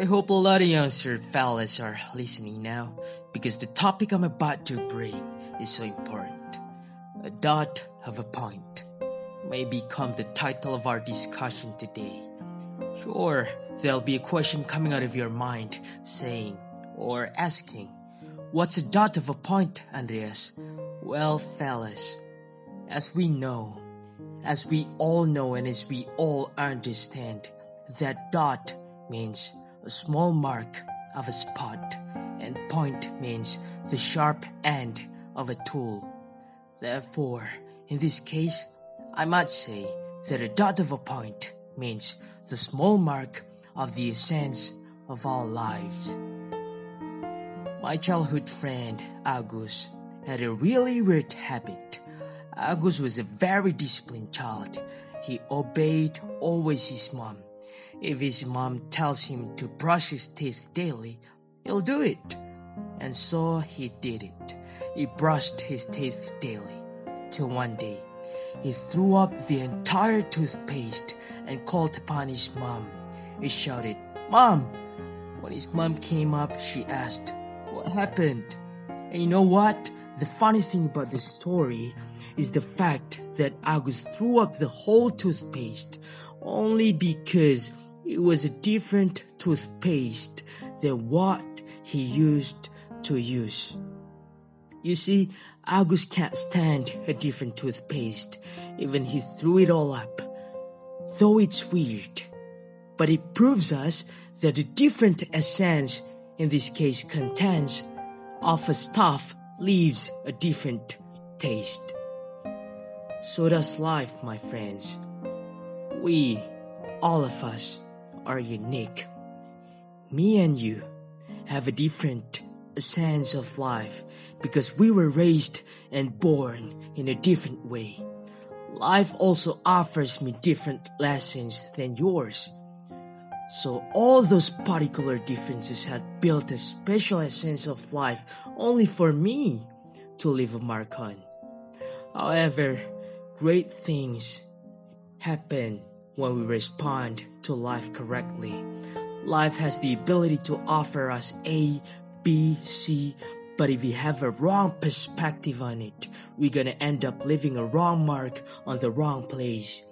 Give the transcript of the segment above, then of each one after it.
I hope a lot of youngster fellas are listening now because the topic I'm about to bring is so important. A dot of a point may become the title of our discussion today. Sure, there'll be a question coming out of your mind saying or asking, What's a dot of a point, Andreas? Well, fellas, as we know, as we all know and as we all understand, that dot means a small mark of a spot, and point means the sharp end of a tool. Therefore, in this case, I might say that a dot of a point means the small mark of the essence of our lives. My childhood friend, August, had a really weird habit. August was a very disciplined child. He obeyed always his mom if his mom tells him to brush his teeth daily, he'll do it. And so he did it. He brushed his teeth daily. Till one day, he threw up the entire toothpaste and called upon his mom. He shouted, Mom! When his mom came up, she asked, What happened? And you know what? The funny thing about this story is the fact that August threw up the whole toothpaste only because it was a different toothpaste than what he used to use. You see, August can't stand a different toothpaste, even he threw it all up. Though it's weird, but it proves us that a different essence, in this case contains, of a stuff leaves a different taste. So does life, my friends. We, all of us, are unique. Me and you have a different sense of life because we were raised and born in a different way. Life also offers me different lessons than yours. So all those particular differences had built a special essence of life only for me to leave a mark on. However, great things happen when we respond to life correctly. Life has the ability to offer us A, B, C, but if we have a wrong perspective on it, we're gonna end up leaving a wrong mark on the wrong place.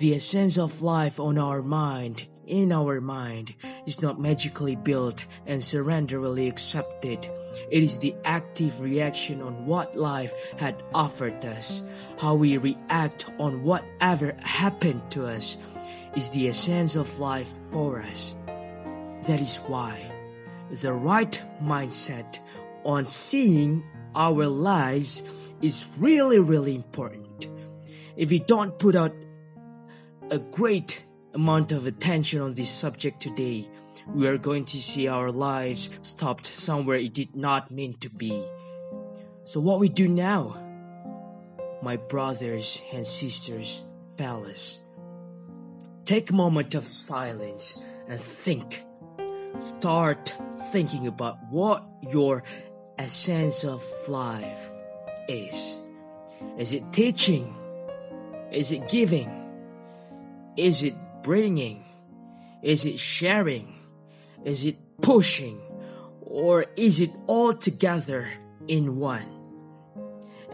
The essence of life on our mind in our mind is not magically built and surrenderily accepted. It is the active reaction on what life had offered us. How we react on whatever happened to us is the essence of life for us. That is why the right mindset on seeing our lives is really, really important. If we don't put out a great amount of attention on this subject today, we are going to see our lives stopped somewhere it did not mean to be. So what we do now, my brothers and sisters, fellas, take a moment of silence and think. Start thinking about what your essence of life is. Is it teaching? Is it giving? Is it bringing? Is it sharing? Is it pushing? Or is it all together in one?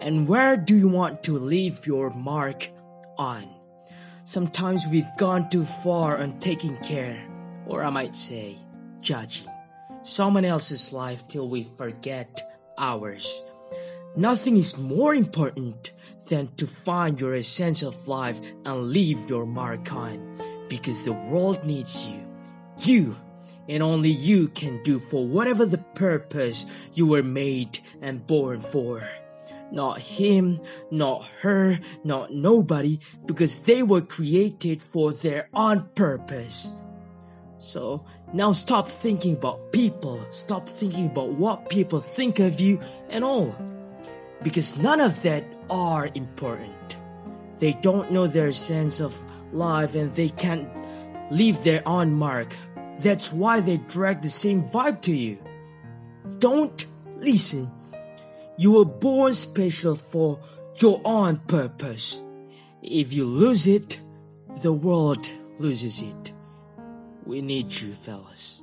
And where do you want to leave your mark on? Sometimes we've gone too far on taking care, or I might say, judging someone else's life till we forget ours. Nothing is more important than to find your essence of life and leave your mark on because the world needs you. You and only you can do for whatever the purpose you were made and born for. Not him, not her, not nobody, because they were created for their own purpose. So now stop thinking about people, stop thinking about what people think of you and all. Because none of that are important. They don't know their sense of life and they can't leave their own mark. That's why they drag the same vibe to you. Don't listen. You were born special for your own purpose. If you lose it, the world loses it. We need you, fellas.